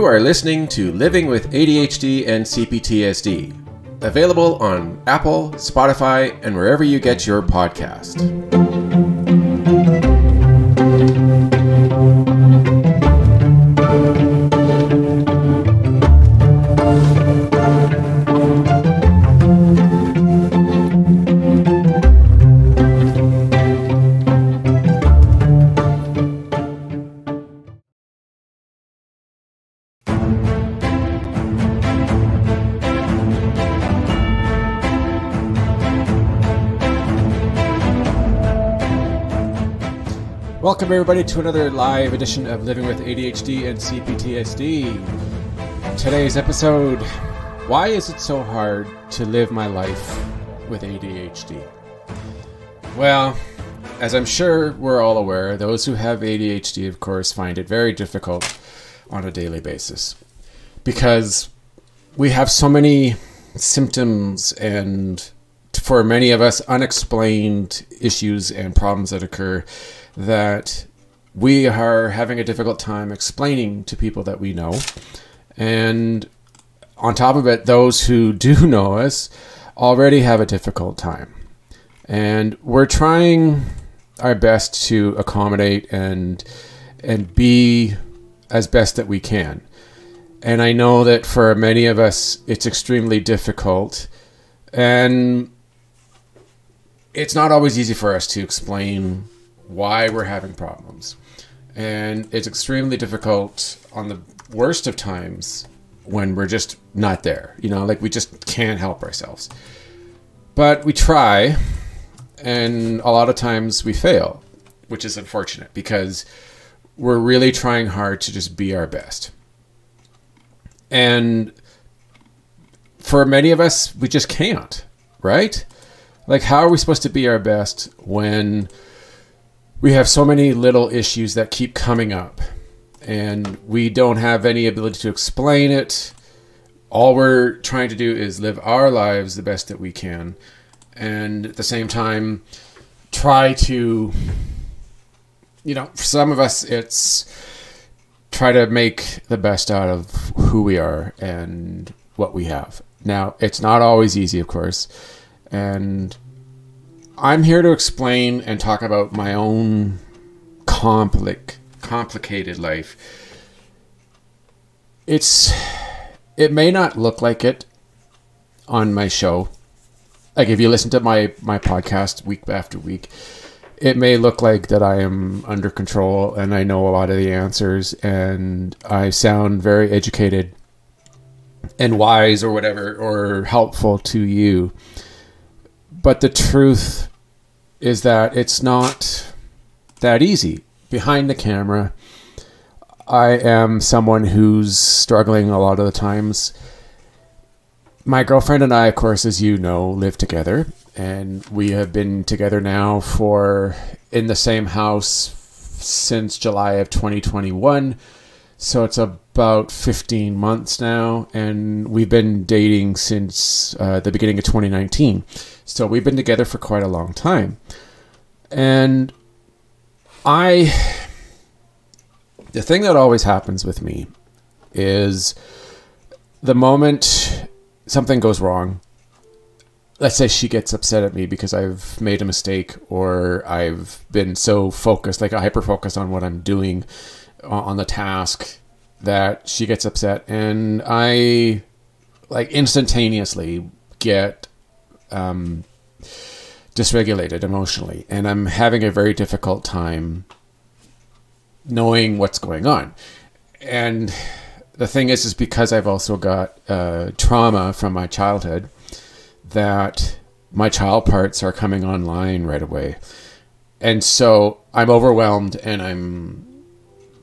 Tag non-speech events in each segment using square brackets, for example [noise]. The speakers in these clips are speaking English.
You are listening to Living with ADHD and CPTSD, available on Apple, Spotify, and wherever you get your podcast. Welcome, everybody, to another live edition of Living with ADHD and CPTSD. Today's episode Why is it so hard to live my life with ADHD? Well, as I'm sure we're all aware, those who have ADHD, of course, find it very difficult on a daily basis because we have so many symptoms and for many of us unexplained issues and problems that occur that we are having a difficult time explaining to people that we know. And on top of it, those who do [laughs] know us already have a difficult time. And we're trying our best to accommodate and and be as best that we can. And I know that for many of us it's extremely difficult and it's not always easy for us to explain why we're having problems. And it's extremely difficult on the worst of times when we're just not there. You know, like we just can't help ourselves. But we try, and a lot of times we fail, which is unfortunate because we're really trying hard to just be our best. And for many of us, we just can't, right? Like, how are we supposed to be our best when we have so many little issues that keep coming up and we don't have any ability to explain it. All we're trying to do is live our lives the best that we can and at the same time try to you know for some of us it's try to make the best out of who we are and what we have. Now it's not always easy of course and I'm here to explain and talk about my own compli- complicated life. It's it may not look like it on my show. Like if you listen to my my podcast week after week, it may look like that I am under control and I know a lot of the answers and I sound very educated and wise or whatever or helpful to you. But the truth is that it's not that easy. Behind the camera, I am someone who's struggling a lot of the times. My girlfriend and I, of course, as you know, live together, and we have been together now for in the same house since July of 2021. So it's about 15 months now, and we've been dating since uh, the beginning of 2019. So we've been together for quite a long time. And I, the thing that always happens with me is the moment something goes wrong, let's say she gets upset at me because I've made a mistake or I've been so focused, like hyper focused on what I'm doing on the task that she gets upset and I like instantaneously get um, dysregulated emotionally, and I'm having a very difficult time knowing what's going on. And the thing is, is because I've also got uh, trauma from my childhood that my child parts are coming online right away. And so I'm overwhelmed and I'm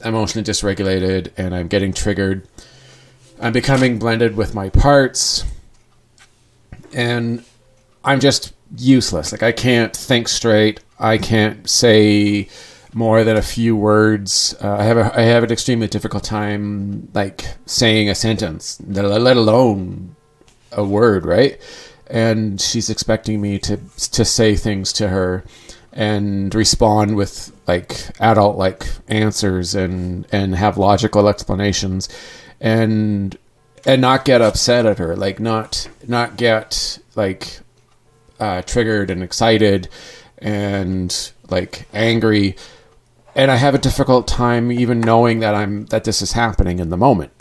emotionally dysregulated and I'm getting triggered. I'm becoming blended with my parts. And I'm just useless. Like I can't think straight. I can't say more than a few words. Uh, I have a I have an extremely difficult time like saying a sentence, let alone a word, right? And she's expecting me to to say things to her and respond with like adult like answers and and have logical explanations and and not get upset at her, like not not get like uh, triggered and excited and like angry and I have a difficult time even knowing that I'm that this is happening in the moment.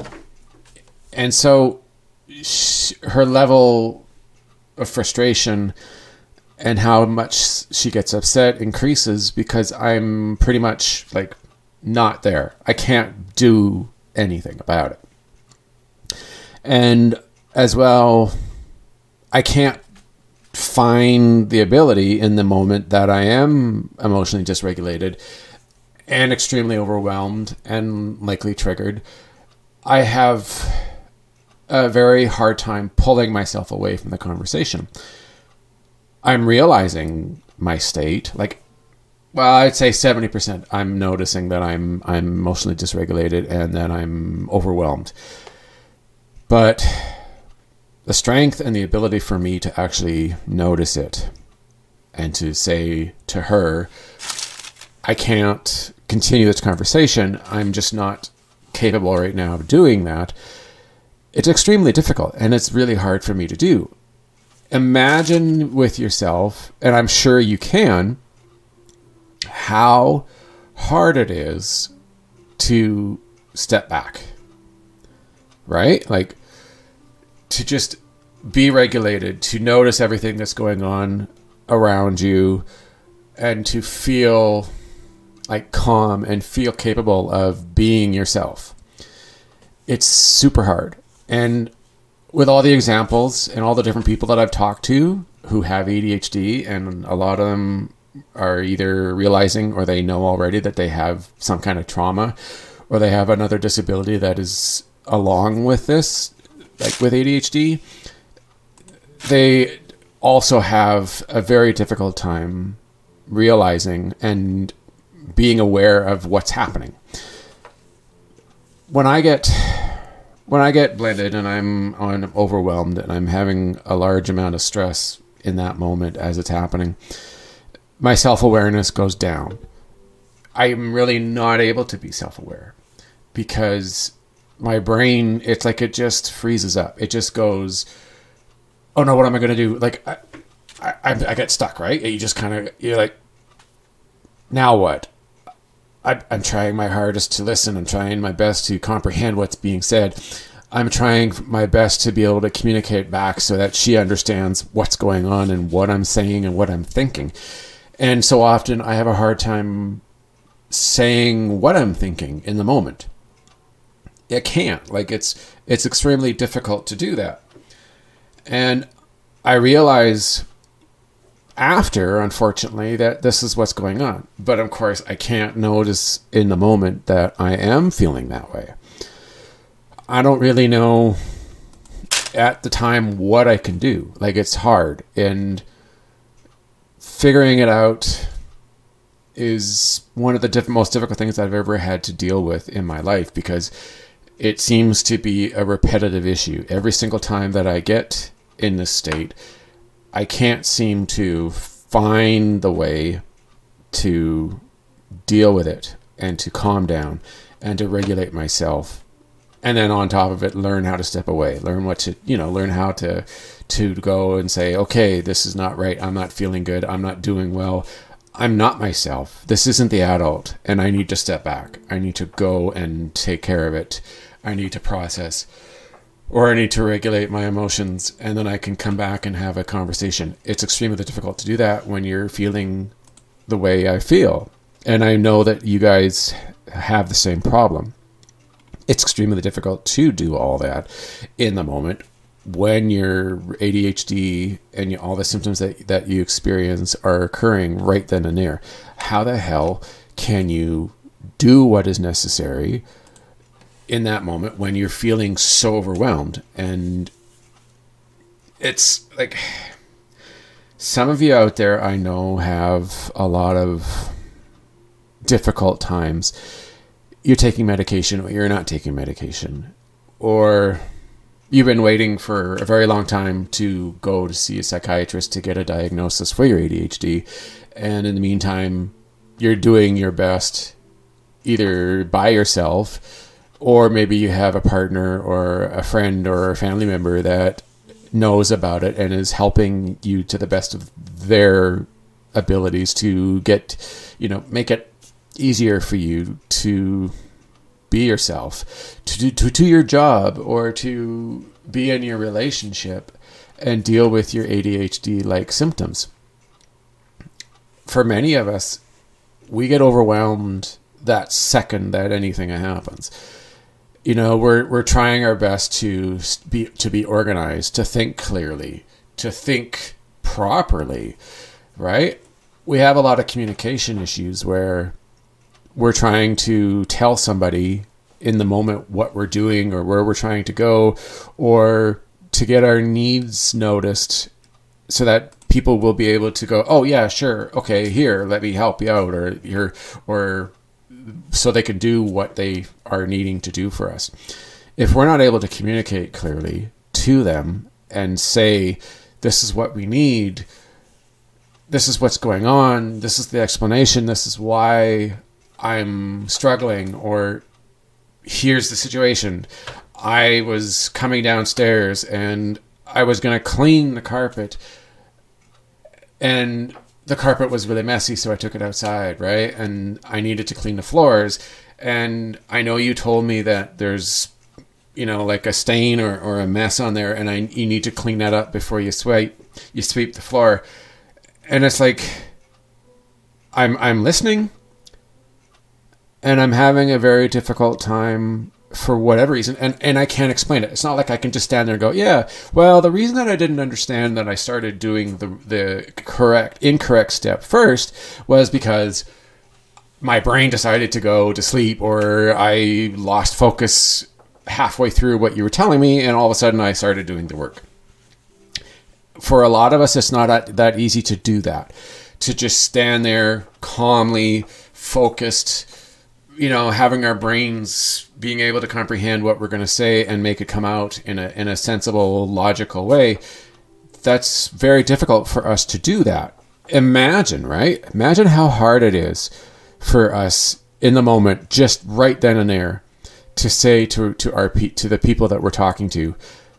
And so she, her level of frustration and how much she gets upset increases because I'm pretty much like not there. I can't do anything about it. And as well, I can't find the ability in the moment that I am emotionally dysregulated and extremely overwhelmed and likely triggered. I have a very hard time pulling myself away from the conversation. I'm realizing my state, like well, I'd say 70% I'm noticing that I'm I'm emotionally dysregulated and that I'm overwhelmed. But the strength and the ability for me to actually notice it and to say to her, I can't continue this conversation. I'm just not capable right now of doing that. It's extremely difficult and it's really hard for me to do. Imagine with yourself, and I'm sure you can, how hard it is to step back. Right? Like, to just be regulated, to notice everything that's going on around you, and to feel like calm and feel capable of being yourself. It's super hard. And with all the examples and all the different people that I've talked to who have ADHD, and a lot of them are either realizing or they know already that they have some kind of trauma or they have another disability that is along with this like with ADHD, they also have a very difficult time realizing and being aware of what's happening. When I get when I get blended and I'm on overwhelmed and I'm having a large amount of stress in that moment as it's happening, my self awareness goes down. I'm really not able to be self aware because my brain it's like it just freezes up. It just goes oh no what am i going to do? Like I, I i get stuck right? You just kind of you're like now what? I, i'm trying my hardest to listen. I'm trying my best to comprehend what's being said. I'm trying my best to be able to communicate back so that she understands what's going on and what i'm saying and what i'm thinking. And so often i have a hard time saying what i'm thinking in the moment it can't. Like it's it's extremely difficult to do that. And I realize after, unfortunately, that this is what's going on. But of course, I can't notice in the moment that I am feeling that way. I don't really know at the time what I can do. Like it's hard and figuring it out is one of the diff- most difficult things I've ever had to deal with in my life because it seems to be a repetitive issue. Every single time that I get in this state, I can't seem to find the way to deal with it and to calm down and to regulate myself. And then on top of it, learn how to step away, learn what to, you know, learn how to, to go and say, okay, this is not right. I'm not feeling good. I'm not doing well. I'm not myself. This isn't the adult, and I need to step back. I need to go and take care of it I need to process or I need to regulate my emotions and then I can come back and have a conversation. It's extremely difficult to do that when you're feeling the way I feel. And I know that you guys have the same problem. It's extremely difficult to do all that in the moment when your ADHD and all the symptoms that, that you experience are occurring right then and there. How the hell can you do what is necessary? In that moment when you're feeling so overwhelmed and it's like some of you out there I know have a lot of difficult times. You're taking medication or you're not taking medication. Or you've been waiting for a very long time to go to see a psychiatrist to get a diagnosis for your ADHD. And in the meantime, you're doing your best either by yourself or maybe you have a partner or a friend or a family member that knows about it and is helping you to the best of their abilities to get, you know, make it easier for you to be yourself, to do to, to your job or to be in your relationship and deal with your ADHD like symptoms. For many of us, we get overwhelmed that second that anything happens. You know, we're we're trying our best to be to be organized, to think clearly, to think properly, right? We have a lot of communication issues where we're trying to tell somebody in the moment what we're doing or where we're trying to go or to get our needs noticed so that people will be able to go oh yeah sure okay here let me help you out or here or so they can do what they are needing to do for us. If we're not able to communicate clearly to them and say this is what we need. This is what's going on. This is the explanation. This is why I'm struggling or here's the situation. I was coming downstairs and I was going to clean the carpet and the carpet was really messy so I took it outside, right? And I needed to clean the floors and I know you told me that there's you know like a stain or, or a mess on there and I you need to clean that up before you sweep you sweep the floor. And it's like I'm I'm listening and I'm having a very difficult time for whatever reason and and I can't explain it. It's not like I can just stand there and go, "Yeah, well, the reason that I didn't understand that I started doing the the correct incorrect step first was because my brain decided to go to sleep or I lost focus halfway through what you were telling me and all of a sudden I started doing the work." For a lot of us it's not that easy to do that. To just stand there calmly, focused, you know, having our brains being able to comprehend what we're going to say and make it come out in a in a sensible, logical way, that's very difficult for us to do that. Imagine, right? Imagine how hard it is for us in the moment, just right then and there, to say to to our to the people that we're talking to,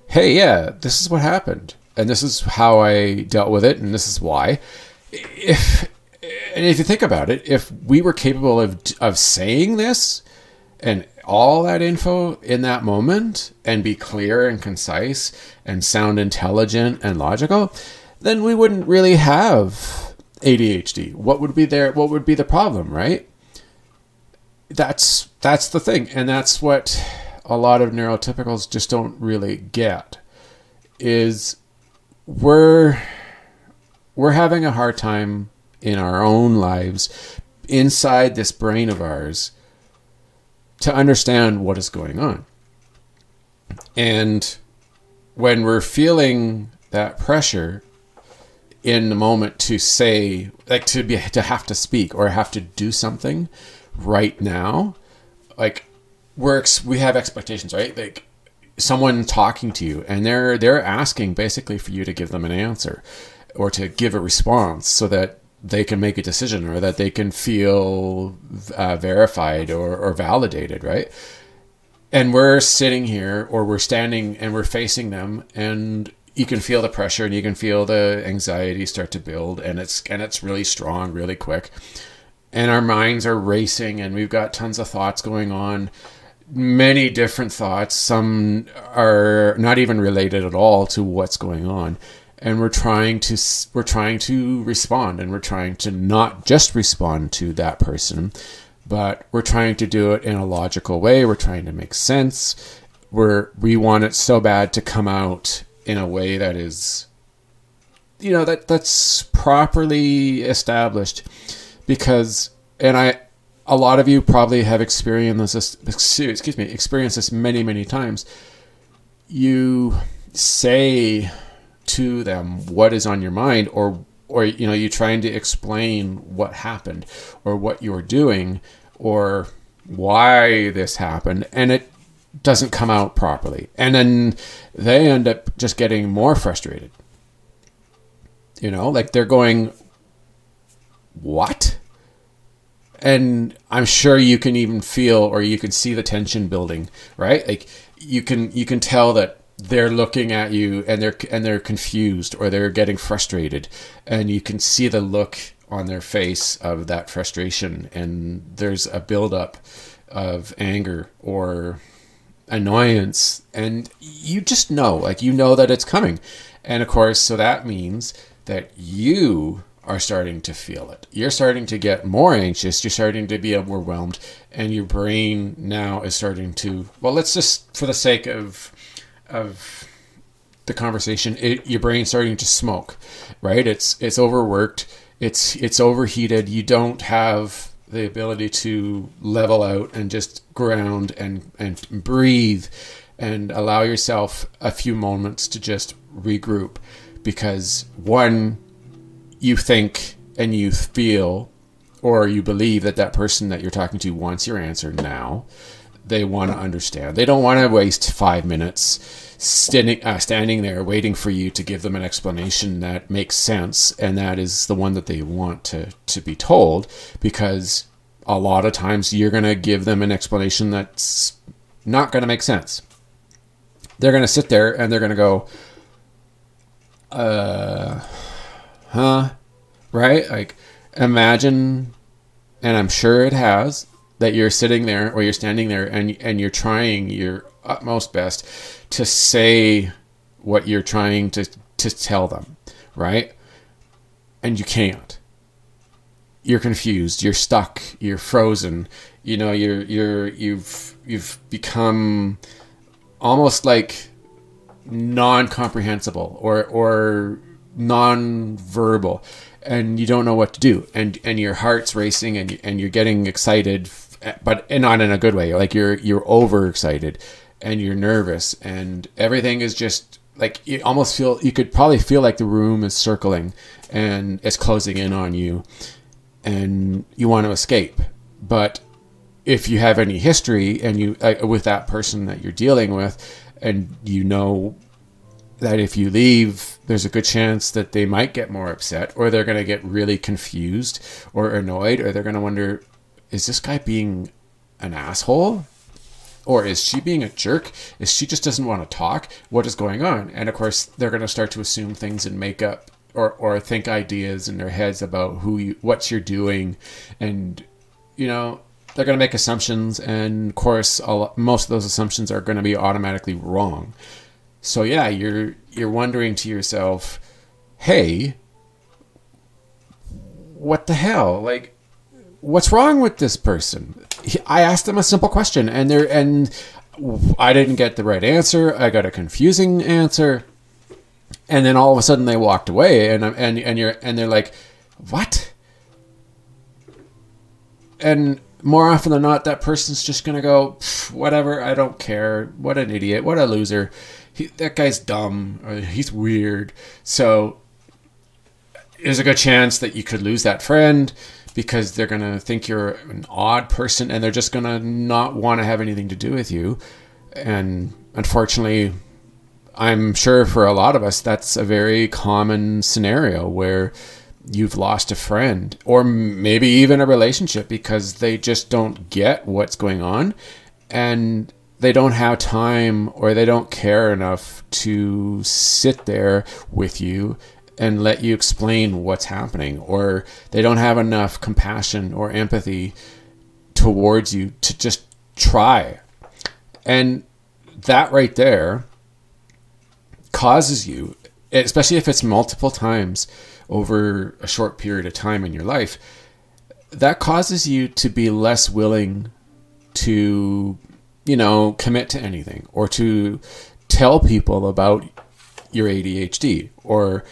"Hey, yeah, this is what happened, and this is how I dealt with it, and this is why." If and if you think about it, if we were capable of of saying this and all that info in that moment and be clear and concise and sound intelligent and logical, then we wouldn't really have ADHD. What would be there? What would be the problem, right? That's that's the thing, and that's what a lot of neurotypicals just don't really get. Is we're we're having a hard time in our own lives inside this brain of ours to understand what is going on. And when we're feeling that pressure in the moment to say like to be to have to speak or have to do something right now like works we have expectations right like someone talking to you and they're they're asking basically for you to give them an answer or to give a response so that they can make a decision or that they can feel uh, verified or, or validated, right? And we're sitting here or we're standing and we're facing them and you can feel the pressure and you can feel the anxiety start to build and it's and it's really strong really quick. And our minds are racing and we've got tons of thoughts going on. Many different thoughts. Some are not even related at all to what's going on and we're trying to we're trying to respond and we're trying to not just respond to that person but we're trying to do it in a logical way. We're trying to make sense. We're we want it so bad to come out in a way that is you know that that's properly established. Because and i a lot of you probably have experienced this excuse me experienced this many many times. You say to them what is on your mind or or you know you're trying to explain what happened or what you're doing or why this happened and it doesn't come out properly. And then they end up just getting more frustrated. You know like they're going what? And I'm sure you can even feel or you can see the tension building, right? Like you can you can tell that they're looking at you and they're and they're confused or they're getting frustrated. And you can see the look on their face of that frustration. And there's a buildup of anger or annoyance. And you just know like you know that it's coming. And of course so that means that you are starting to feel it. You're starting to get more anxious. You're starting to be overwhelmed. And your brain now is starting to well let's just for the sake of of the conversation it, your brain's starting to smoke right? It's it's overworked. It's it's overheated. You don't have the ability to level out and just ground and and breathe and allow yourself a few moments to just regroup because one you think and you feel or you believe that that person that you're talking to wants your answer now they want to understand. They don't want to waste 5 minutes standing uh, standing there waiting for you to give them an explanation that makes sense and that is the one that they want to to be told because a lot of times you're going to give them an explanation that's not going to make sense. They're going to sit there and they're going to go uh huh? Right? Like imagine and i'm sure it has that you're sitting there or you're standing there and and you're trying your utmost best to say what you're trying to, to tell them, right? And you can't. You're confused, you're stuck, you're frozen, you know, you're you're you've you've become almost like non-comprehensible or or non-verbal and you don't know what to do and and your heart's racing and and you're getting excited but not in a good way. Like you're you're overexcited and you're nervous and everything is just like you almost feel you could probably feel like the room is circling and it's closing in on you and you want to escape. But if you have any history and you uh, with that person that you're dealing with and you know that if you leave there's a good chance that they might get more upset or they're going to get really confused or annoyed or they're going to wonder is this guy being an asshole or is she being a jerk? Is she just doesn't want to talk? What is going on? And of course, they're going to start to assume things and make up or, or think ideas in their heads about who you, what you're doing. And, you know, they're going to make assumptions. And of course, most of those assumptions are going to be automatically wrong. So yeah, you're, you're wondering to yourself, Hey, what the hell? Like, what's wrong with this person? I asked them a simple question, and they and I didn't get the right answer. I got a confusing answer, and then all of a sudden they walked away, and and and you're and they're like, "What?" And more often than not, that person's just gonna go, "Whatever, I don't care. What an idiot. What a loser. He, that guy's dumb. Or he's weird." So there's a good chance that you could lose that friend because they're going to think you're an odd person and they're just going to not want to have anything to do with you. And unfortunately, I'm sure for a lot of us, that's a very common scenario where you've lost a friend or maybe even a relationship because they just don't get what's going on and they don't have time or they don't care enough to sit there with you and let you explain what's happening, or they don't have enough compassion or empathy towards you to just try. And that right there causes you, especially if it's multiple times over a short period of time in your life, that causes you to be less willing to, you know, commit to anything or to tell people about your ADHD or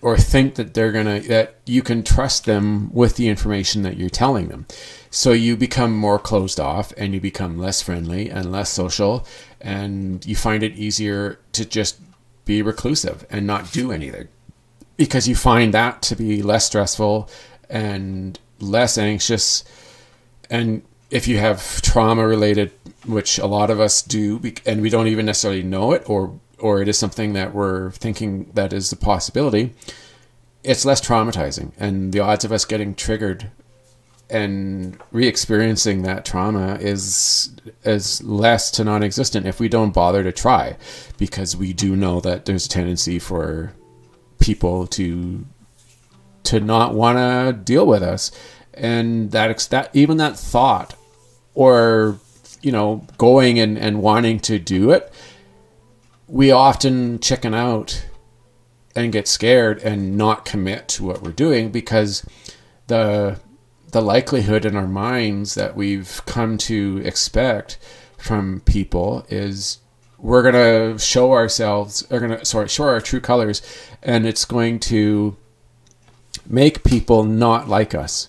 or think that they're gonna that you can trust them with the information that you're telling them. So you become more closed off and you become less friendly and less social and you find it easier to just be reclusive and not do anything. Because you find that to be less stressful and less anxious. And if you have trauma related which a lot of us do and we don't even necessarily know it or or it is something that we're thinking that is a possibility, it's less traumatizing. And the odds of us getting triggered and re-experiencing that trauma is is less to non-existent if we don't bother to try because we do know that there's a tendency for people to to not want to deal with us and that that even that thought or you know going and, and wanting to do it we often chicken out and get scared and not commit to what we're doing because the the likelihood in our minds that we've come to expect from people is we're gonna show ourselves are gonna sorry show our true colors and it's going to make people not like us.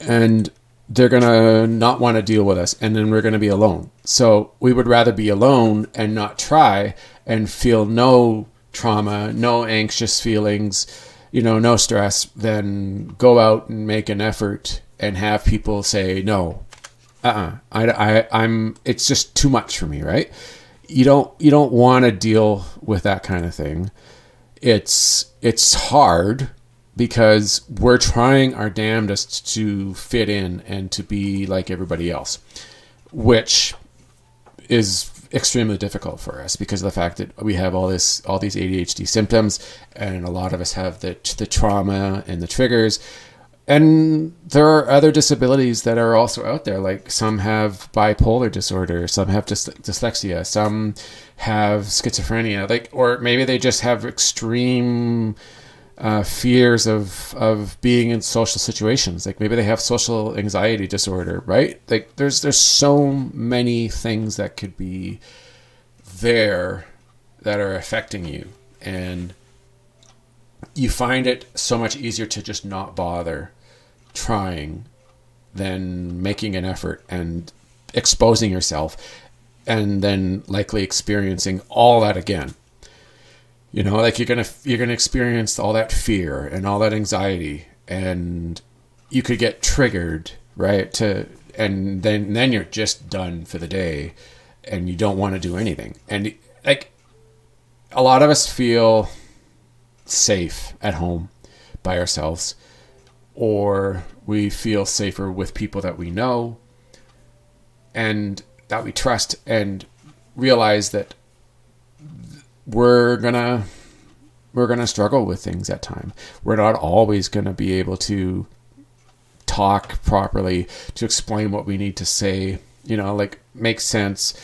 And they're gonna not want to deal with us and then we're gonna be alone so we would rather be alone and not try and feel no trauma no anxious feelings you know, no stress, than go out and make an effort and have people say no. Uh-uh. I, I, I'm. It's just too much for me, right? You don't. You don't want to deal with that kind of thing. It's it's hard because we're trying our damnedest to fit in and to be like everybody else, which is extremely difficult for us because of the fact that we have all this all these ADHD symptoms and a lot of us have the the trauma and the triggers. And there are other disabilities that are also out there like some have bipolar disorder some have dys- dyslexia some have schizophrenia like or maybe they just have extreme uh, fears of of being in social situations. Like maybe they have social anxiety disorder, right? Like there's there's so many things that could be there that are affecting you, and you find it so much easier to just not bother trying than making an effort and exposing yourself and then likely experiencing all that again you know like you're gonna you're gonna experience all that fear and all that anxiety and you could get triggered right to and then then you're just done for the day and you don't want to do anything. And like a lot of us feel safe at home by ourselves or we feel safer with people that we know and that we trust and realize that we're gonna we're gonna struggle with things at time. We're not always gonna be able to talk properly to explain what we need to say. You know, like make sense.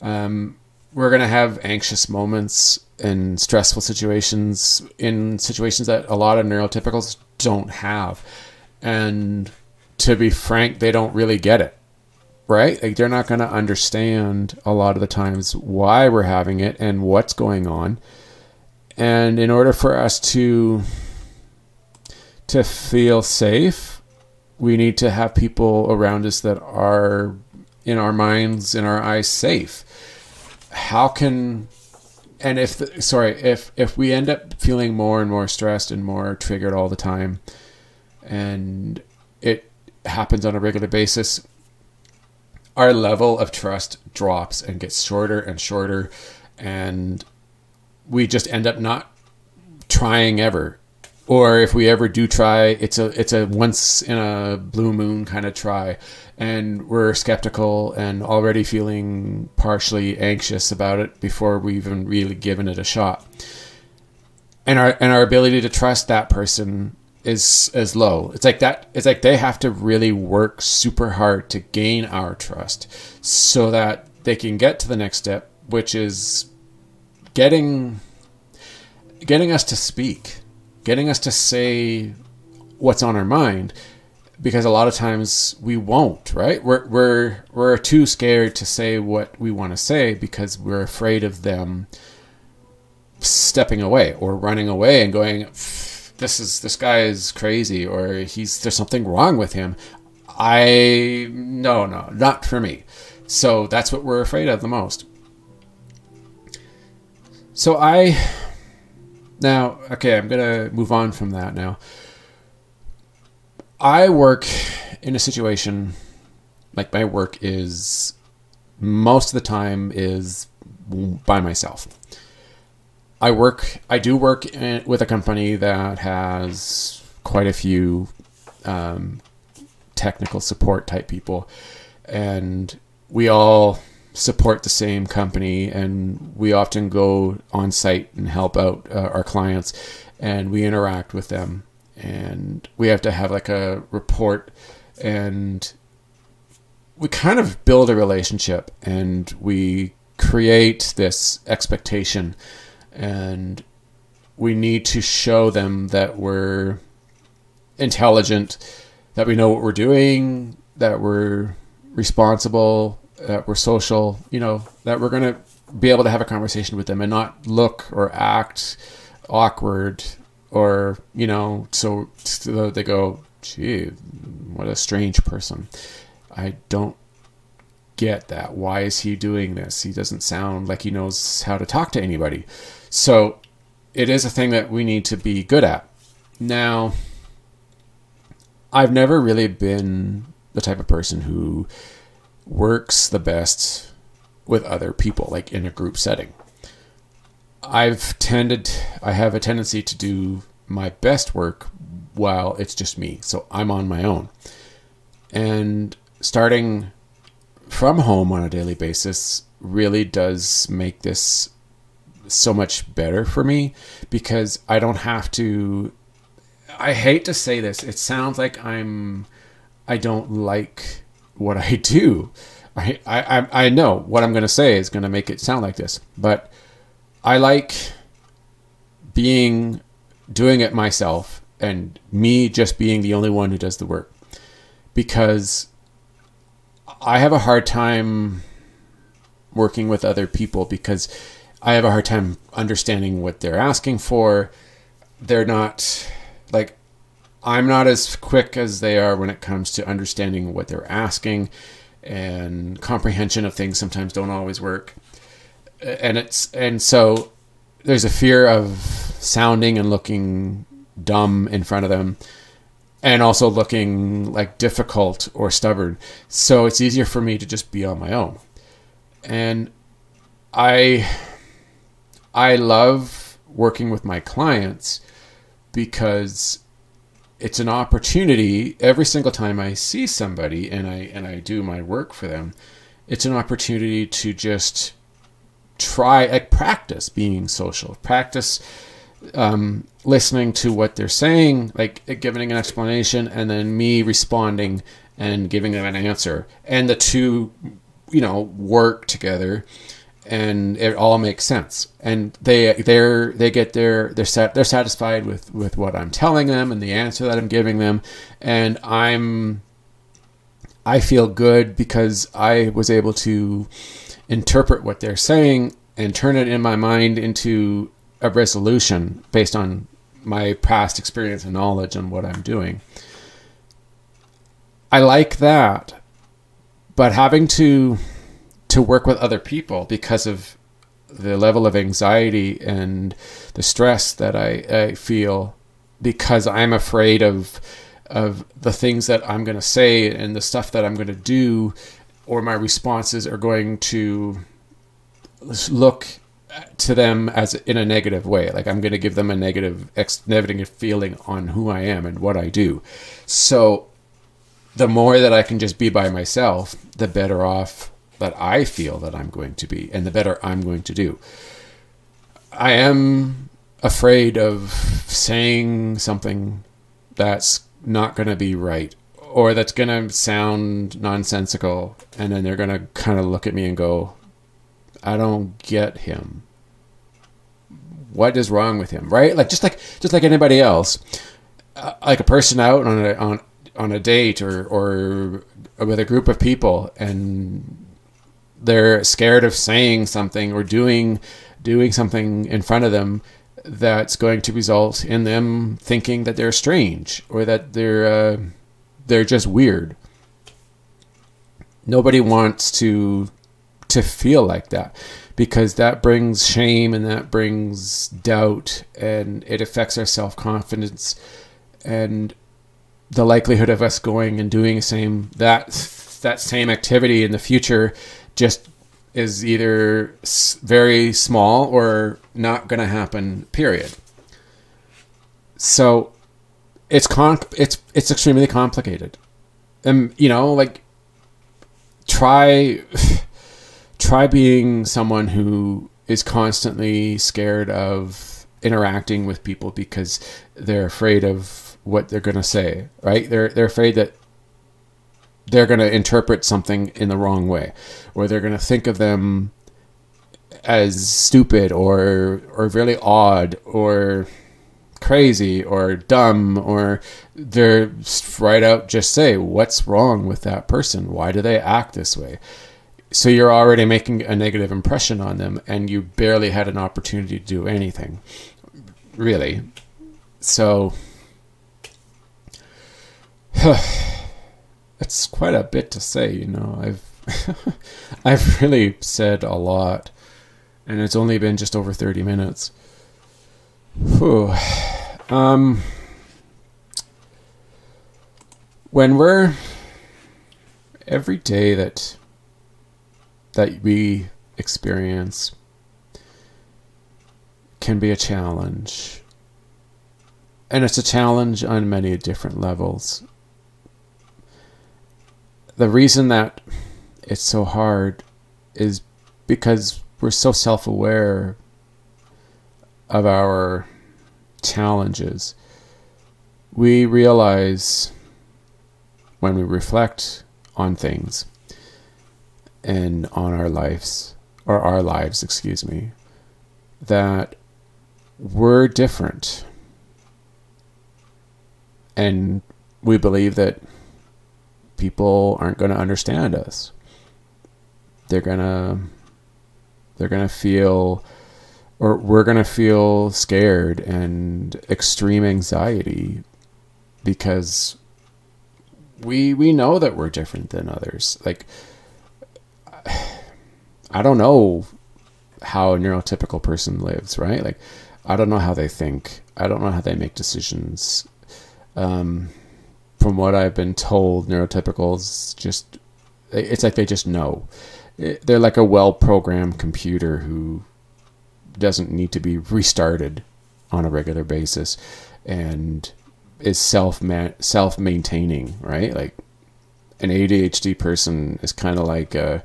Um, we're gonna have anxious moments and stressful situations in situations that a lot of neurotypicals don't have, and to be frank, they don't really get it right? Like they're not going to understand a lot of the times why we're having it and what's going on. And in order for us to to feel safe, we need to have people around us that are in our minds, in our eyes safe. How can and if the, sorry, if if we end up feeling more and more stressed and more triggered all the time and it happens on a regular basis, our level of trust drops and gets shorter and shorter and we just end up not trying ever. Or if we ever do try it's a it's a once in a blue moon kind of try. And we're skeptical and already feeling partially anxious about it before we've even really given it a shot. And our and our ability to trust that person is is low. It's like that. It's like they have to really work super hard to gain our trust, so that they can get to the next step, which is getting getting us to speak, getting us to say what's on our mind, because a lot of times we won't. Right? We're we're we're too scared to say what we want to say because we're afraid of them stepping away or running away and going this is this guy is crazy or he's there's something wrong with him. I no no not for me. So that's what we're afraid of the most. So I now okay, I'm gonna move on from that now. I work in a situation like my work is most of the time is by myself. I work. I do work in, with a company that has quite a few um, technical support type people, and we all support the same company, and we often go on site and help out uh, our clients, and we interact with them, and we have to have like a report, and we kind of build a relationship, and we create this expectation, and we need to show them that we're intelligent, that we know what we're doing, that we're responsible, that we're social, you know, that we're going to be able to have a conversation with them and not look or act awkward or, you know, so, so they go, gee, what a strange person. I don't get that. Why is he doing this? He doesn't sound like he knows how to talk to anybody. So it is a thing that we need to be good at. Now, I've never really been the type of person who works the best with other people, like in a group setting. I've tended, I have a tendency to do my best work while it's just me. So I'm on my own. And starting from home on a daily basis really does make this so much better for me because I don't have to. I hate to say this. It sounds like I'm. I don't like what I do. I I I know what I'm going to say is going to make it sound like this, but I like being doing it myself and me just being the only one who does the work because I have a hard time working with other people because I have a hard time understanding what they're asking for. They're not like I'm not as quick as they are when it comes to understanding what they're asking, and comprehension of things sometimes don't always work. And it's and so there's a fear of sounding and looking dumb in front of them and also looking like difficult or stubborn. So it's easier for me to just be on my own. And I I love working with my clients because it's an opportunity every single time I see somebody and I and I do my work for them. It's an opportunity to just try like practice being social, practice um, listening to what they're saying, like giving an explanation, and then me responding and giving them an answer, and the two, you know, work together and it all makes sense. And they they're they get their they're set they're satisfied with with what i'm telling them and the answer that i'm giving them. And i'm i feel good because i was able to interpret what they're saying and turn it in my mind into a resolution based on my past experience and knowledge and what i'm doing. I like that but having to to work with other people because of the level of anxiety and the stress that I, I feel because I'm afraid of of the things that I'm going to say and the stuff that I'm going to do or my responses are going to look to them as in a negative way. Like I'm going to give them a negative ex- negative feeling on who I am and what I do. So the more that I can just be by myself the better off that I feel that I'm going to be and the better I'm going to do. I am afraid of saying something that's not going to be right or that's going to sound nonsensical and then they're going to kind of look at me and go I don't get him. What is wrong with him? Right? Like just like just like anybody else. Uh, like a person out on a on on a date or or with a group of people and they're scared of saying something or doing doing something in front of them that's going to result in them thinking that they're strange or that they're uh, they're just weird. Nobody wants to to feel like that because that brings shame and that brings doubt and it affects our self-confidence and the likelihood of us going and doing the same that that same activity in the future just is either very small or not going to happen period so it's con it's it's extremely complicated and you know, like try [sighs] try being someone who is constantly scared of interacting with people because they're afraid of what they're going to say, right? They're they're afraid that they're going to interpret something in the wrong way or they're going to think of them as stupid or or really odd or crazy or dumb or they're right out just say what's wrong with that person? Why do they act this way? So you're already making a negative impression on them and you barely had an opportunity to do anything really. So [sighs] [sighs] it's quite a bit to say you know i've [laughs] i've really said a lot and it's only been just over 30 minutes Whew. Um, when we're every day that that we experience can be a challenge. And it's a challenge on many different levels. The reason that it's so hard is because we're so self aware of our challenges, we realize when we reflect on things and on our lives, or our lives, excuse me, that we're different. And we believe that people aren't going to understand us. They're going to they're going to feel or we're going to feel scared and extreme anxiety because we we know that we're different than others. Like i don't know how a neurotypical person lives right? Like i don't know how they think. I don't know how they make decisions. Um, from what i've been told neurotypicals just it's like they just know they're like a well programmed computer who doesn't need to be restarted on a regular basis and is self self maintaining, right? Like an ADHD person is kind of like a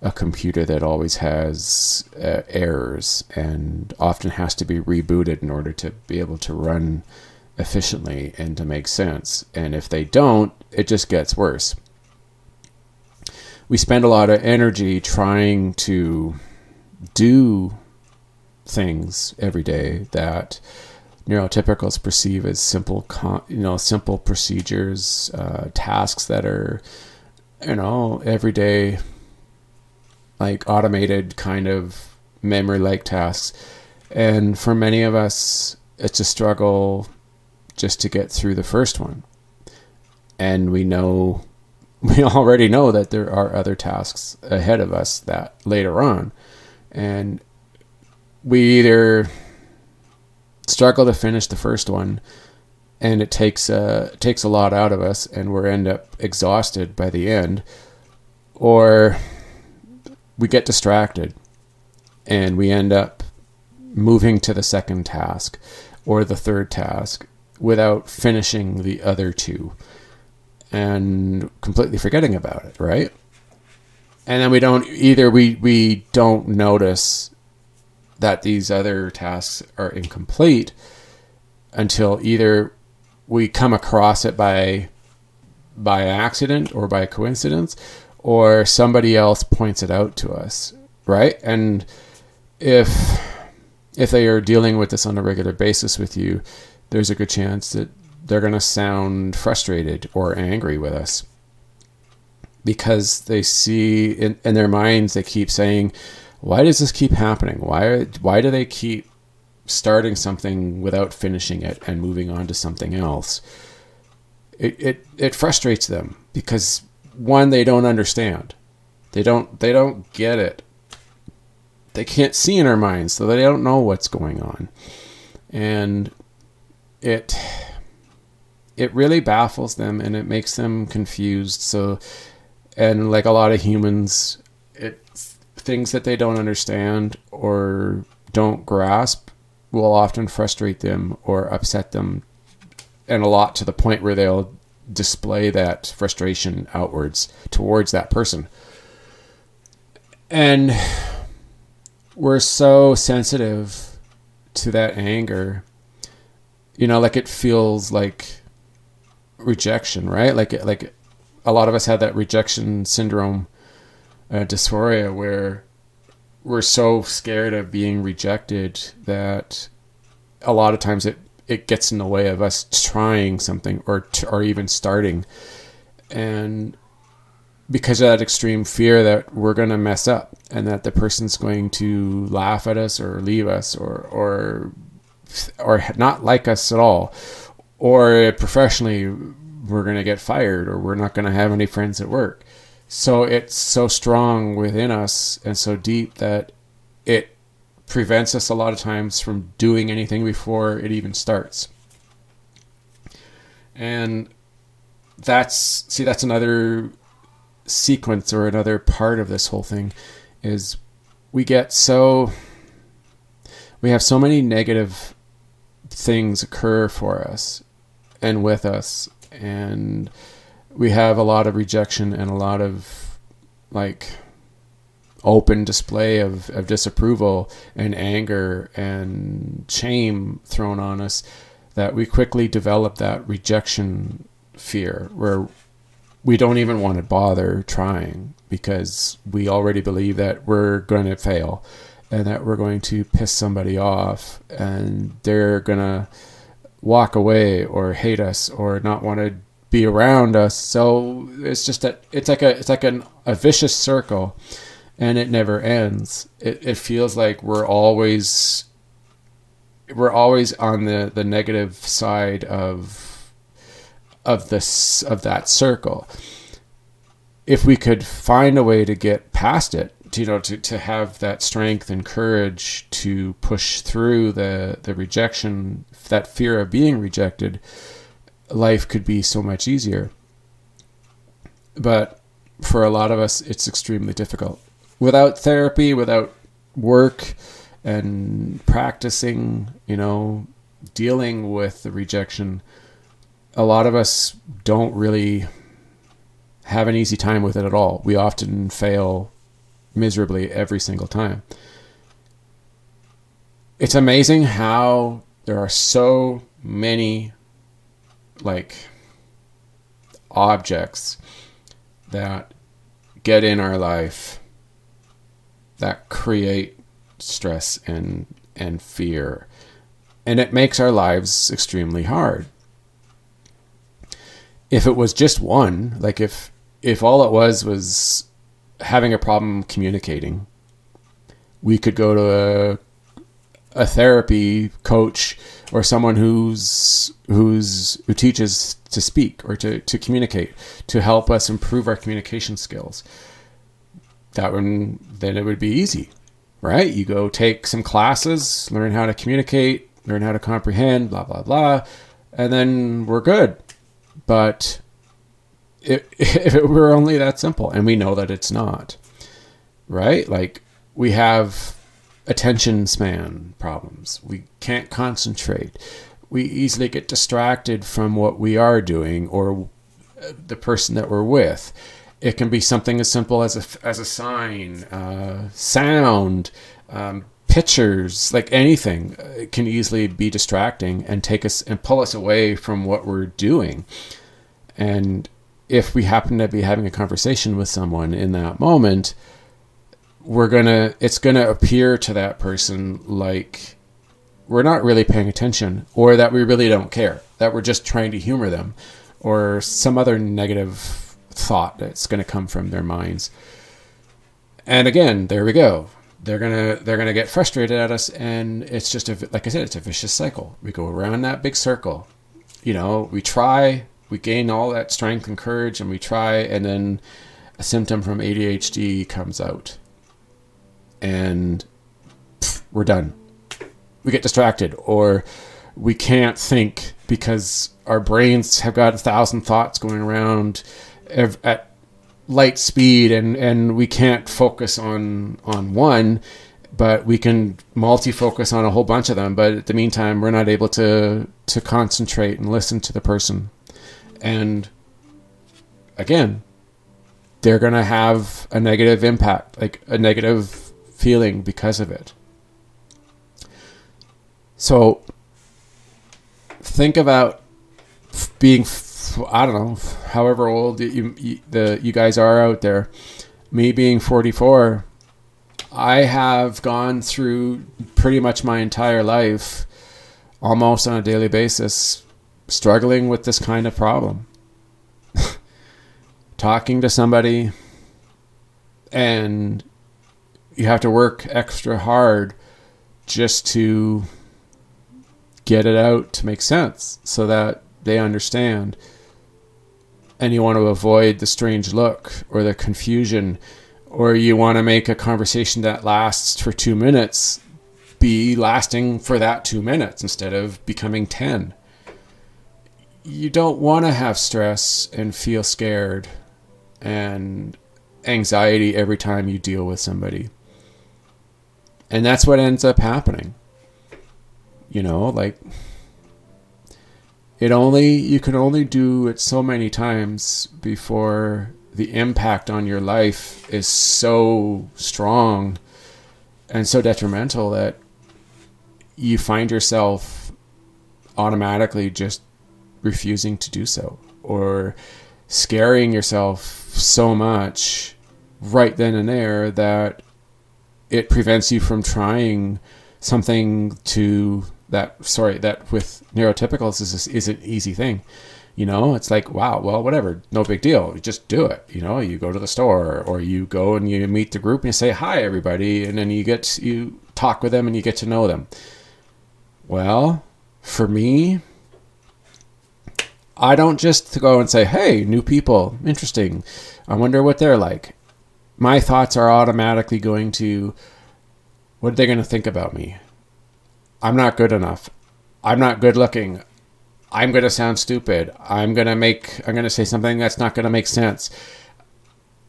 a computer that always has uh, errors and often has to be rebooted in order to be able to run efficiently and to make sense. And if they don't, it just gets worse. We spend a lot of energy trying to do things every day that neurotypicals perceive as simple, you know, simple procedures, uh, tasks that are, you know, everyday, like automated kind of memory-like tasks. And for many of us, it's a struggle just to get through the first one. And we know, [laughs] we already know that there are other tasks ahead of us that later on. And we either struggle to finish the first one and it takes uh, takes a lot out of us and we end up exhausted by the end or we get distracted and we end up moving to the second task or the third task without finishing the other two and completely forgetting about it right? And then we don't either we we don't notice that these other tasks are incomplete until either we come across it by by accident or by coincidence or somebody else points it out to us right? And if if they are dealing with this on a regular basis with you there's a good chance that they're going to sound frustrated or angry with us because they see in, in their minds they keep saying why does this keep happening? Why why do they keep starting something without finishing it and moving on to something else? It it it frustrates them because one they don't understand. They don't they don't get it. They can't see in our minds, so they don't know what's going on. And it it really baffles them and it makes them confused. So and like a lot of humans it things that they don't understand or don't grasp will often frustrate them or upset them and a lot to the point where they'll display that frustration outwards towards that person. And we're so sensitive to that anger. You know, like it feels like rejection, right? Like like a lot of us had that rejection syndrome uh, dysphoria where we're so scared of being rejected that a lot of times it it gets in the way of us trying something or or even starting and because of that extreme fear that we're going to mess up and that the person's going to laugh at us or leave us or or or not like us at all or professionally we're going to get fired or we're not going to have any friends at work so it's so strong within us and so deep that it prevents us a lot of times from doing anything before it even starts. And that's see that's another sequence or another part of this whole thing is we get so we have so many negative things occur for us and with us and we have a lot of rejection and a lot of like open display of, of disapproval and anger and shame thrown on us that we quickly develop that rejection fear where we don't even want to bother trying because we already believe that we're going to fail and that we're going to piss somebody off and they're going to walk away or hate us or not want to be around us so it's just that it's like a it's like an, a vicious circle and it never ends. It, it feels like we're always we're always on the, the negative side of of this of that circle. If we could find a way to get past it, you know, to, to have that strength and courage to push through the, the rejection, that fear of being rejected, life could be so much easier. But for a lot of us, it's extremely difficult without therapy, without work and practicing, you know, dealing with the rejection, a lot of us don't really have an easy time with it at all. We often fail miserably every single time. It's amazing how there are so many like objects that get in our life that create stress and and fear and it makes our lives extremely hard if it was just one like if if all it was was having a problem communicating we could go to a a therapy coach or someone who's who's who teaches to speak or to, to communicate to help us improve our communication skills that would then it would be easy, right? You go take some classes, learn how to communicate, learn how to comprehend, blah blah blah, and then we're good. But [laughs] if, it were only that simple, and we know that it's not, right? Like we have attention span problems. We can't concentrate. We easily get distracted from what we are doing or the person that we're with it can be something as simple as a, as a sign, uh, sound, um, pictures, like anything it can easily be distracting and take us and pull us away from what we're doing. And if we happen to be having a conversation with someone in that moment, we're gonna it's gonna appear to that person like we're not really paying attention or that we really don't care that we're just trying to humor them or some other negative thought that's to come from their minds. And again, there we go. They're gonna they're gonna get frustrated at us, and it's just a like I said, it's a vicious cycle. We go around that big circle. You know, we try, we gain all that strength and courage, and we try, and then a symptom from ADHD comes out, and pff, we're done. We get distracted, or we can't think because our brains have got a thousand thoughts going around at light speed and and we can't focus on on one but we can multi-focus on a whole bunch of them. But at the meantime we're not able to to concentrate and listen to the person And again, they're going to have a negative impact, like a negative feeling because of it. So think about being, I don't know, however old you, you, the, you guys are out there. Me being 44, I have gone through pretty much my entire life, almost on a daily basis, struggling with this kind of problem. [laughs] Talking to somebody and you have to work extra hard just to get it out to make sense so that they understand. And you want to avoid the strange look or the confusion or you want to make a conversation that lasts for 2 minutes be lasting for that 2 minutes instead of becoming 10 you don't want to have stress and feel scared and anxiety every time you deal with somebody. And that's what ends up happening. You know, like it only you can only do it so many times before the impact on your life is so strong and so detrimental that you find yourself automatically just refusing to do so or scaring yourself so much right then and there that it prevents you from trying something to that sorry that with neurotypicals is is an easy thing. You know it's like wow well whatever no big deal you just do it you know you go to the store or you go and you meet the group and you say hi everybody and then you get you talk with them and you get to know them. Well for me I don't just go and say, hey, new people, interesting. I wonder what they're like. My thoughts are automatically going to, what are they going to think about me? I'm not good enough. I'm not good looking. I'm going to sound stupid. I'm going to make, I'm going to say something that's not going to make sense.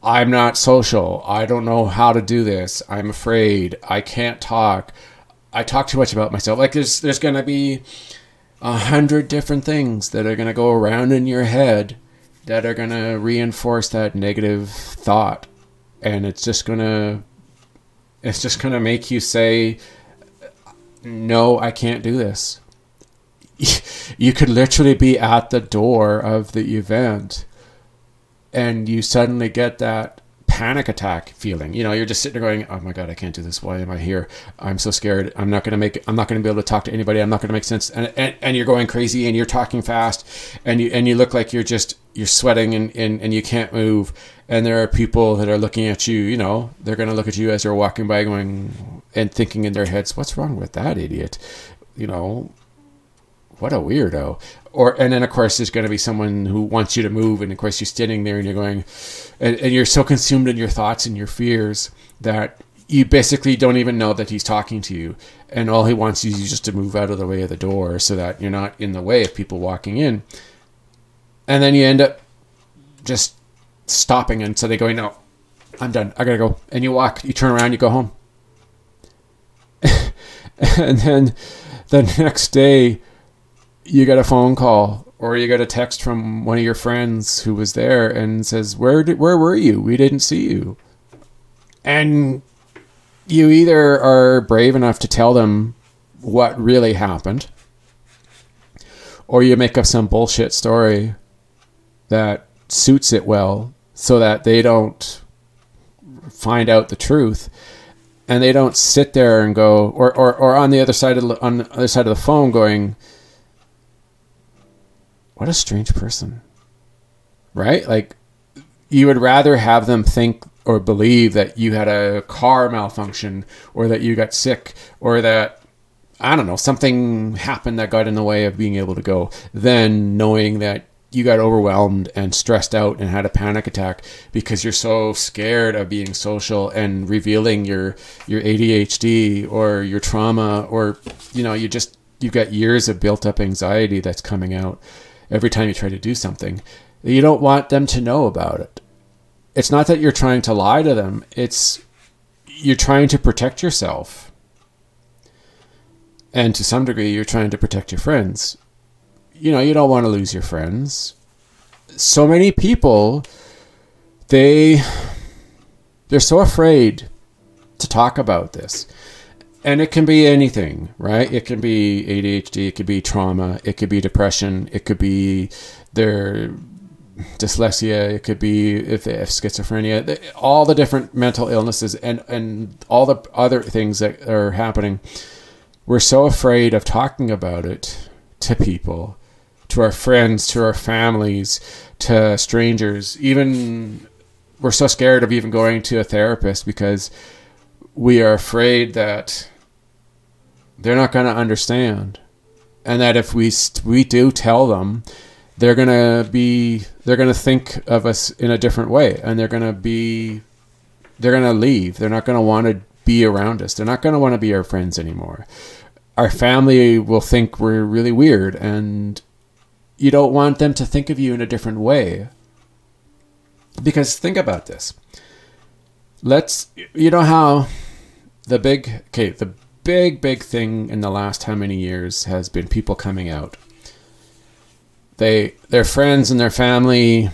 I'm not social. I don't know how to do this. I'm afraid. I can't talk. I talk too much about myself. Like there's, there's going to be, a hundred different things that are going to go around in your head that are going to reinforce that negative thought. And it's just going to it's just going to make you say no i can't do this. [laughs] You could literally be at the door of the event and you suddenly get that panic attack feeling. You know, you're just sitting there going, "Oh my god, I can't do this. Why am I here? I'm so scared. I'm not going to make. I'm not going to be able to talk to anybody. I'm not going to make sense." And, and and you're going crazy, and you're talking fast, and you and you look like you're just you're sweating, and and, and you can't move. And there are people that are looking at you. You know, they're going to look at you as you're walking by, going and thinking in their heads, "What's wrong with that idiot?" You know, what a weirdo or and then of course there's going to be someone who wants you to move and of course you're standing there and you're going and, and you're so consumed in your thoughts and your fears that you basically don't even know that he's talking to you. And all he wants is you just to move out of the way of the door so that you're not in the way of people walking in. And then you end up just stopping and so they go no i'm done. I gotta go. And you walk you turn around you go home. [laughs] And then the next day you get a phone call or you get a text from one of your friends who was there and says, "Where did where were you? We didn't see you." And you either are brave enough to tell them what really happened or you make up some bullshit story that suits it well so that they don't find out the truth and they don't sit there and go or, or, or on the other side of the, on the other side of the phone going what a strange person. Right? Like, you would rather have them think or believe that you had a car malfunction or that you got sick or that I don't know, something happened that got in the way of being able to go than knowing that you got overwhelmed and stressed out and had a panic attack because you're so scared of being social and revealing your your ADHD or your trauma or you know, you just you've got years of built up anxiety that's coming out every time you try to do something. You don't want them to know about it. It's not that you're trying to lie to them, it's you're trying to protect yourself. And to some degree, you're trying to protect your friends. You know, you don't want to lose your friends. so many people they they're so afraid to talk about this and it can be anything right? It can be adhd it could be trauma it could be depression it could be their dyslexia it could be if, if schizophrenia all the different mental illnesses and and all the other things that are happening. We're so afraid of talking about it to people to our friends to our families to strangers. Even we're so scared of even going to a therapist because we are afraid that they're not going to understand. And that if we we do tell them they're gonna be they're gonna think of us in a different way. And they're gonna be they're gonna leave. They're not gonna want to be around us. They're not gonna want to be our friends anymore. Our family will think we're really weird and you don't want them to think of you in a different way. Because think about this. Let's you know how the big okay the big big thing in the last how many years has been people coming out. They their friends and their family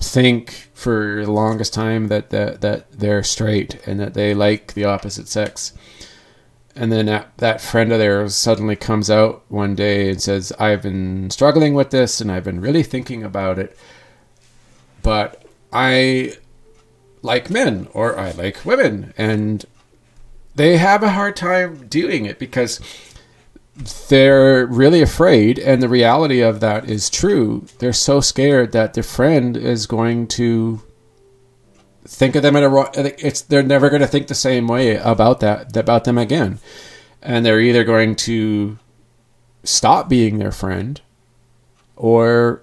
think for the longest time that that, that they're straight and that they like the opposite sex. And then that, that friend of theirs suddenly comes out one day and says i've been struggling with this and i've been really thinking about it but i like men or i like women. And they have a hard time doing it because they're really afraid and the reality of that is true. They're so scared that their friend is going to think of them in a wrong it's they're never going to think the same way about that about them again. And they're either going to stop being their friend or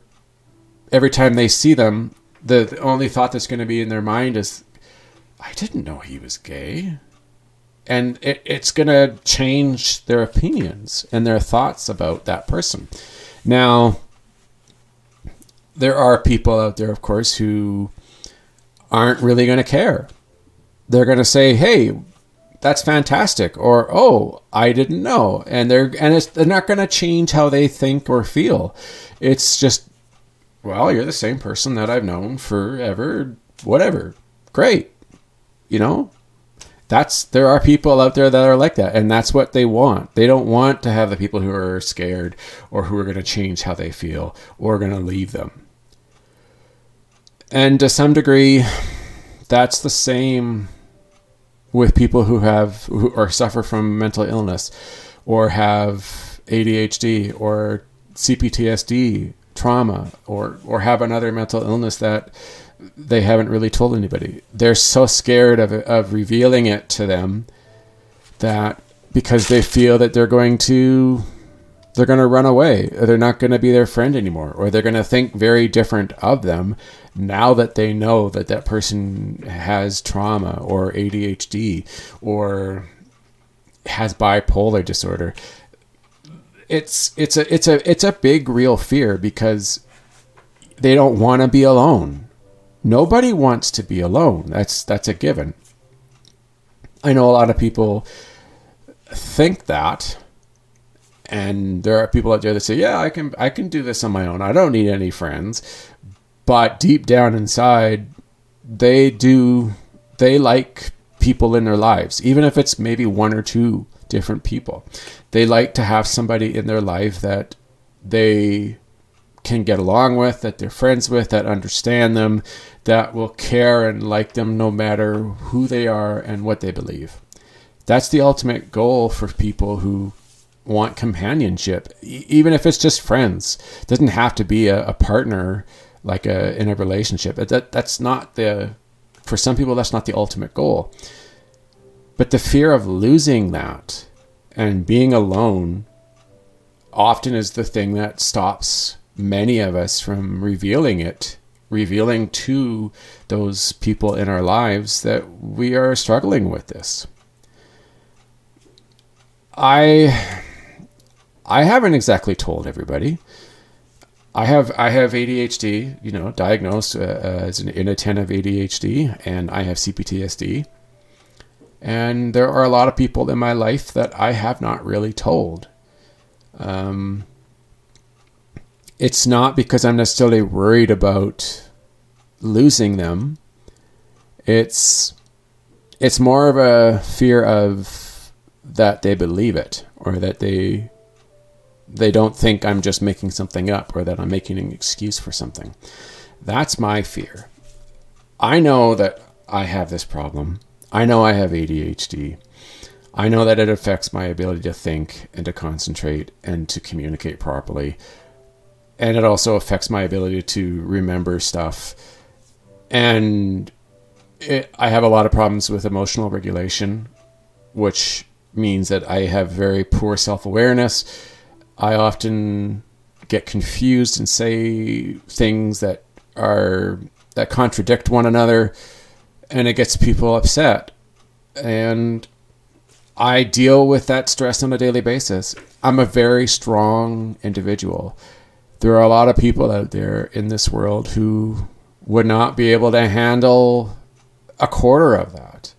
every time they see them the, the only thought that's going to be in their mind is i didn't know he was gay and it, it's going to change their opinions and their thoughts about that person. Now, there are people out there, of course, who aren't really going to care. They're going to say, "Hey, that's fantastic," or "Oh, I didn't know," and they're and they're not going to change how they think or feel. It's just, well, you're the same person that I've known forever. Whatever, great, you know that's there are people out there that are like that and that's what they want. They don't want to have the people who are scared or who are going to change how they feel or going to leave them. And to some degree that's the same with people who have who or suffer from mental illness or have ADHD or CPTSD trauma or or have another mental illness that they haven't really told anybody. They're so scared of of revealing it to them that because they feel that they're going to they're going to run away. Or they're not going to be their friend anymore or they're going to think very different of them now that they know that that person has trauma or ADHD or has bipolar disorder. It's it's a it's a it's a big real fear because they don't want to be alone Nobody wants to be alone. That's that's a given. I know a lot of people think that and there are people out there that say, "Yeah, I can I can do this on my own. I don't need any friends." But deep down inside, they do they like people in their lives, even if it's maybe one or two different people. They like to have somebody in their life that they can get along with, that they're friends with, that understand them, that will care and like them no matter who they are and what they believe. That's the ultimate goal for people who want companionship, even if it's just friends. It doesn't have to be a, a partner like a in a relationship. That that's not the for some people that's not the ultimate goal. But the fear of losing that and being alone often is the thing that stops many of us from revealing it, revealing to those people in our lives that we are struggling with this. I I haven't exactly told everybody. I have I have ADHD, you know, diagnosed uh, as an inattentive ADHD, and I have CPTSD. And there are a lot of people in my life that I have not really told. Um, it's not because I'm necessarily worried about losing them. It's it's more of a fear of that they believe it or that they they don't think I'm just making something up or that I'm making an excuse for something. That's my fear. I know that I have this problem. I know I have ADHD. I know that it affects my ability to think and to concentrate and to communicate properly. And it also affects my ability to remember stuff. And it, I have a lot of problems with emotional regulation, which means that I have very poor self awareness. I often get confused and say things that are that contradict one another and it gets people upset and I deal with that stress on a daily basis. I'm a very strong individual. There are a lot of people out there in this world who would not be able to handle a quarter of that.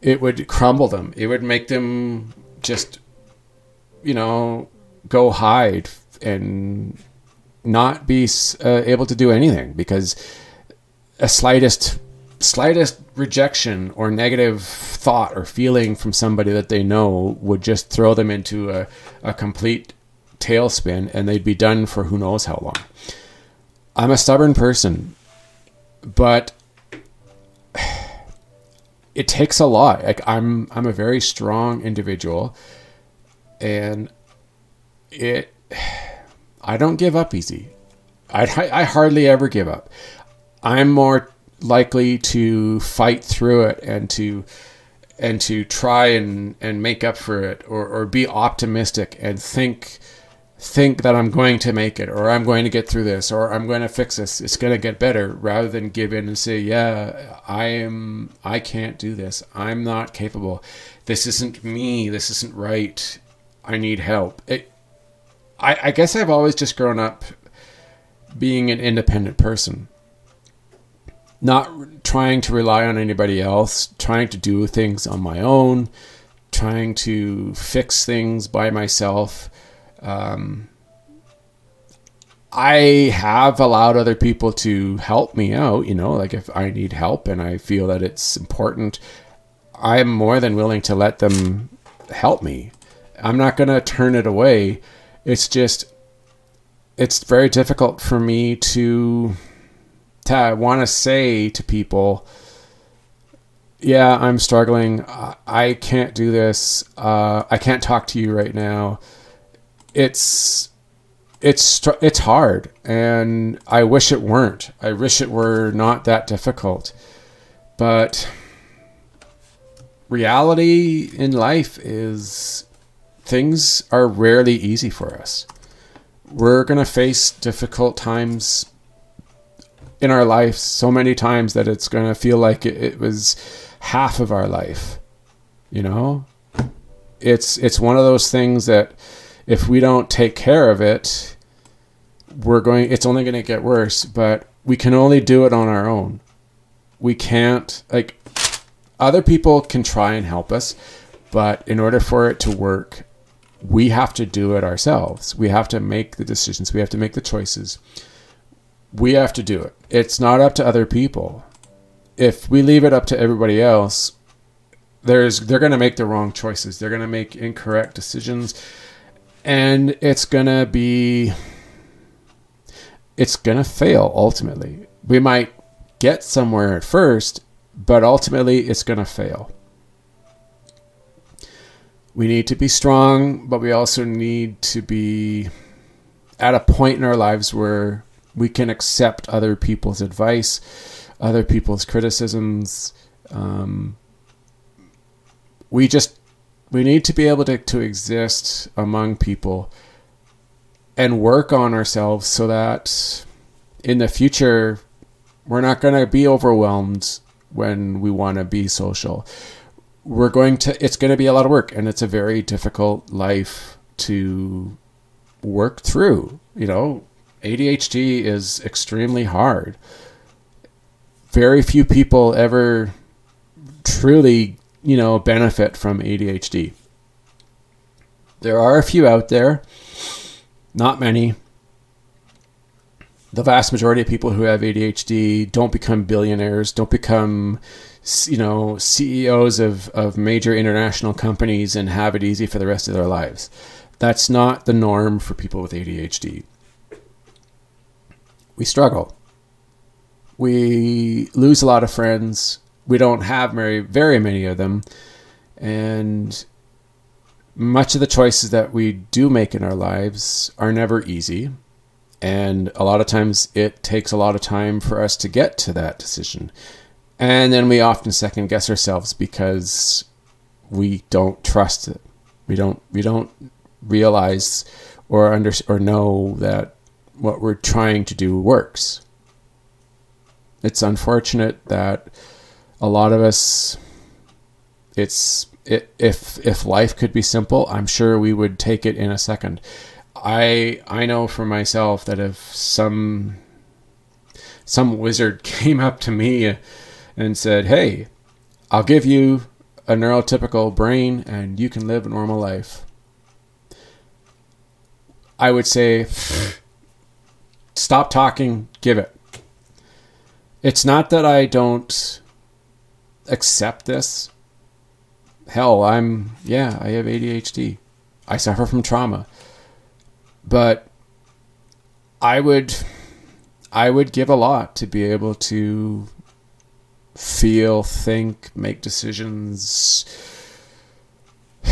It would crumble them. It would make them just, you know, go hide and not be uh, able to do anything because a slightest slightest rejection or negative thought or feeling from somebody that they know would just throw them into a, a complete tailspin and they'd be done for who knows how long. I'm a stubborn person, but [sighs] it takes a lot. Like I'm I'm a very strong individual and it [sighs] I don't give up easy. I, I hardly ever give up. I'm more likely to fight through it and to and to try and, and make up for it or, or be optimistic and think think that I'm going to make it or I'm going to get through this or I'm going to fix this. It's going to get better rather than give in and say, yeah, I am I can't do this. I'm not capable. This isn't me. This isn't right. I need help. It, I, I guess I've always just grown up being an independent person not trying to rely on anybody else, trying to do things on my own, trying to fix things by myself. Um, I have allowed other people to help me out, you know, like if I need help and I feel that it's important, I'm more than willing to let them help me. I'm not going to turn it away. It's just, it's very difficult for me to to want to say to people, yeah, I'm struggling. I can't do this. Uh, I can't talk to you right now. It's it's it's hard, and I wish it weren't. I wish it were not that difficult, but reality in life is things are rarely easy for us. We're gonna face difficult times in our life so many times that it's going to feel like it, it was half of our life. You know, it's it's one of those things that if we don't take care of it, we're going. It's only going to get worse. But we can only do it on our own. We can't like other people can try and help us, but in order for it to work, we have to do it ourselves. We have to make the decisions. We have to make the choices we have to do it. It's not up to other people. If we leave it up to everybody else, there's they're going to make the wrong choices. They're going to make incorrect decisions and it's to be it's to fail ultimately. We might get somewhere at first, but ultimately it's to fail. We need to be strong, but we also need to be at a point in our lives where we can accept other people's advice, other people's criticisms. Um, we just we need to be able to, to exist among people and work on ourselves so that in the future we're not going to be overwhelmed when we want to be social we're going to it's going to be a lot of work and it's a very difficult life to work through you know ADHD is extremely hard. Very few people ever truly, you know, benefit from ADHD. There are a few out there, not many, the vast majority of people who have ADHD don't become billionaires, don't become you know CEOs of, of major international companies and have it easy for the rest of their lives. That's not the norm for people with ADHD. We struggle. We lose a lot of friends. We don't have very very many of them. And much of the choices that we do make in our lives are never easy and a lot of times it takes a lot of time for us to get to that decision. And then we often second guess ourselves because we don't trust it. We don't we don't realize or under or know that what we're trying to do works. It's unfortunate that a lot of us it's it, if if life could be simple, I'm sure we would take it in a second. I I know for myself that if some some wizard [laughs] came up to me and said, "Hey, I'll give you a neurotypical brain and you can live a normal life." I would say stop talking, give it. It's not that I don't accept this. Hell, I'm yeah, I have ADHD. I suffer from trauma. But I would I would give a lot to be able to feel, think, make decisions, [sighs]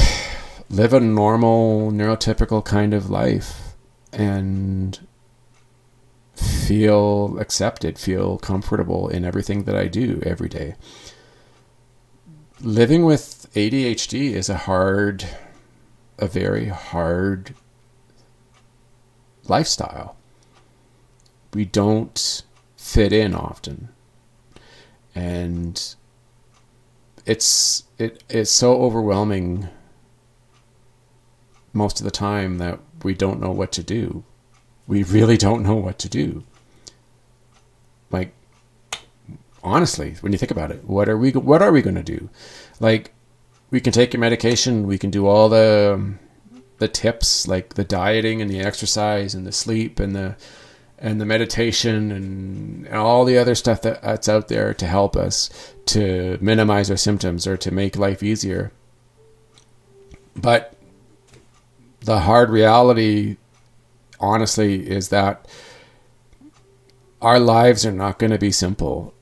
live a normal, neurotypical kind of life and feel accepted, feel comfortable in everything that I do every day. Living with ADHD is a hard, a very hard lifestyle. We don't fit in often. And it's it it's so overwhelming most of the time that we don't know what to do. We really don't know what to do. Like honestly, when you think about it, what are we what are we going to do? Like we can take your medication, we can do all the the tips like the dieting and the exercise and the sleep and the and the meditation and, all the other stuff that, that's out there to help us to minimize our symptoms or to make life easier. But the hard reality, honestly, is that our lives are not going to be simple.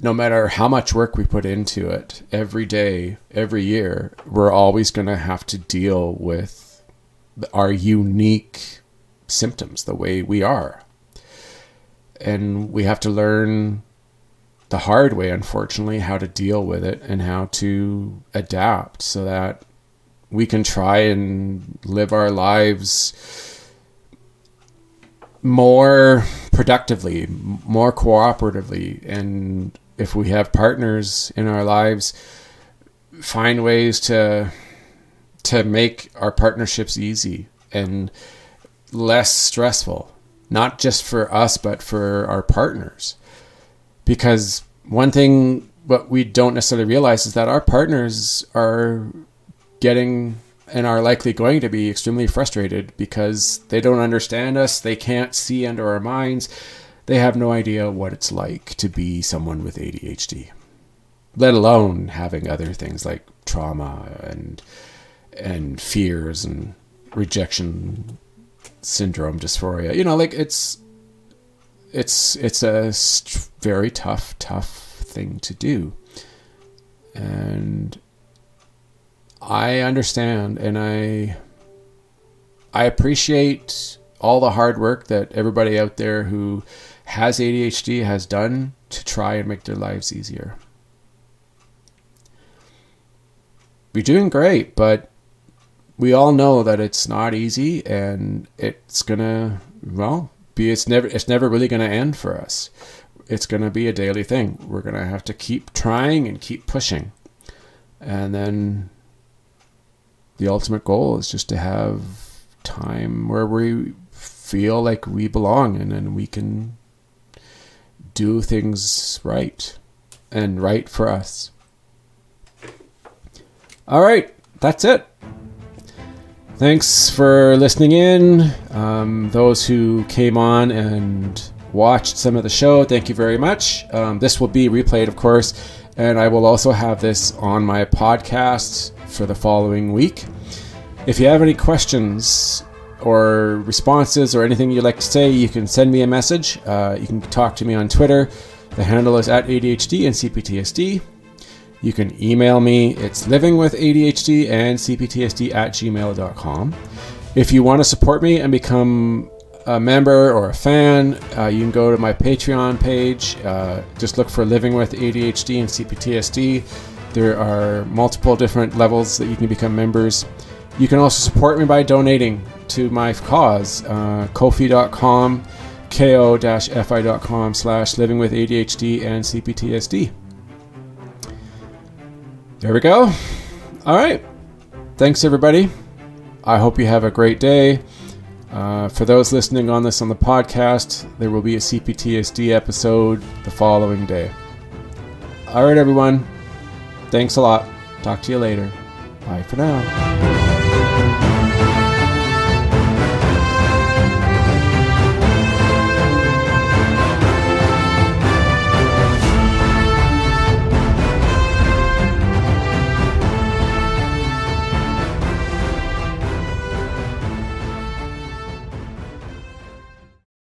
No matter how much work we put into it every day, every year, we're always going to have to deal with our unique symptoms, the way we are. And we have to learn the hard way, unfortunately, how to deal with it and how to adapt so that we can try and live our lives more productively, more cooperatively. And if we have partners in our lives, find ways to to make our partnerships easy and less stressful, not just for us, but for our partners. Because one thing what we don't necessarily realize is that our partners are getting and are likely going to be extremely frustrated because they don't understand us, they can't see under our minds, they have no idea what it's like to be someone with ADHD, let alone having other things like trauma and and fears and rejection syndrome dysphoria. You know like it's it's it's a very tough tough thing to do. And i understand and i i appreciate all the hard work that everybody out there who has ADHD has done to try and make their lives easier. We're doing great, but we all know that it's not easy and it's gonna well be it's never it's never really gonna end for us. It's gonna be a daily thing. We're gonna have to keep trying and keep pushing. And then the ultimate goal is just to have time where we feel like we belong and then we can do things right and right for us all right that's it Thanks for listening in. Um, those who came on and watched some of the show, thank you very much. Um, this will be replayed, of course, and I will also have this on my podcast for the following week. If you have any questions or responses or anything you'd like to say, you can send me a message. Uh, you can talk to me on Twitter. The handle is at ADHD and CPTSD. You can email me. It's livingwithadhd and cptsd at gmail.com. If you want to support me and become a member or a fan, uh, you can go to my Patreon page. Uh, just look for Living with ADHD and CPTSD. There are multiple different levels that you can become members. You can also support me by donating to my cause, uh, kofi.com, ko-fi.com slash living with ADHD and CPTSD. There we go. All right. Thanks, everybody. I hope you have a great day. Uh, for those listening on this on the podcast, there will be a CPTSD episode the following day. All right, everyone. Thanks a lot. Talk to you later. Bye for now.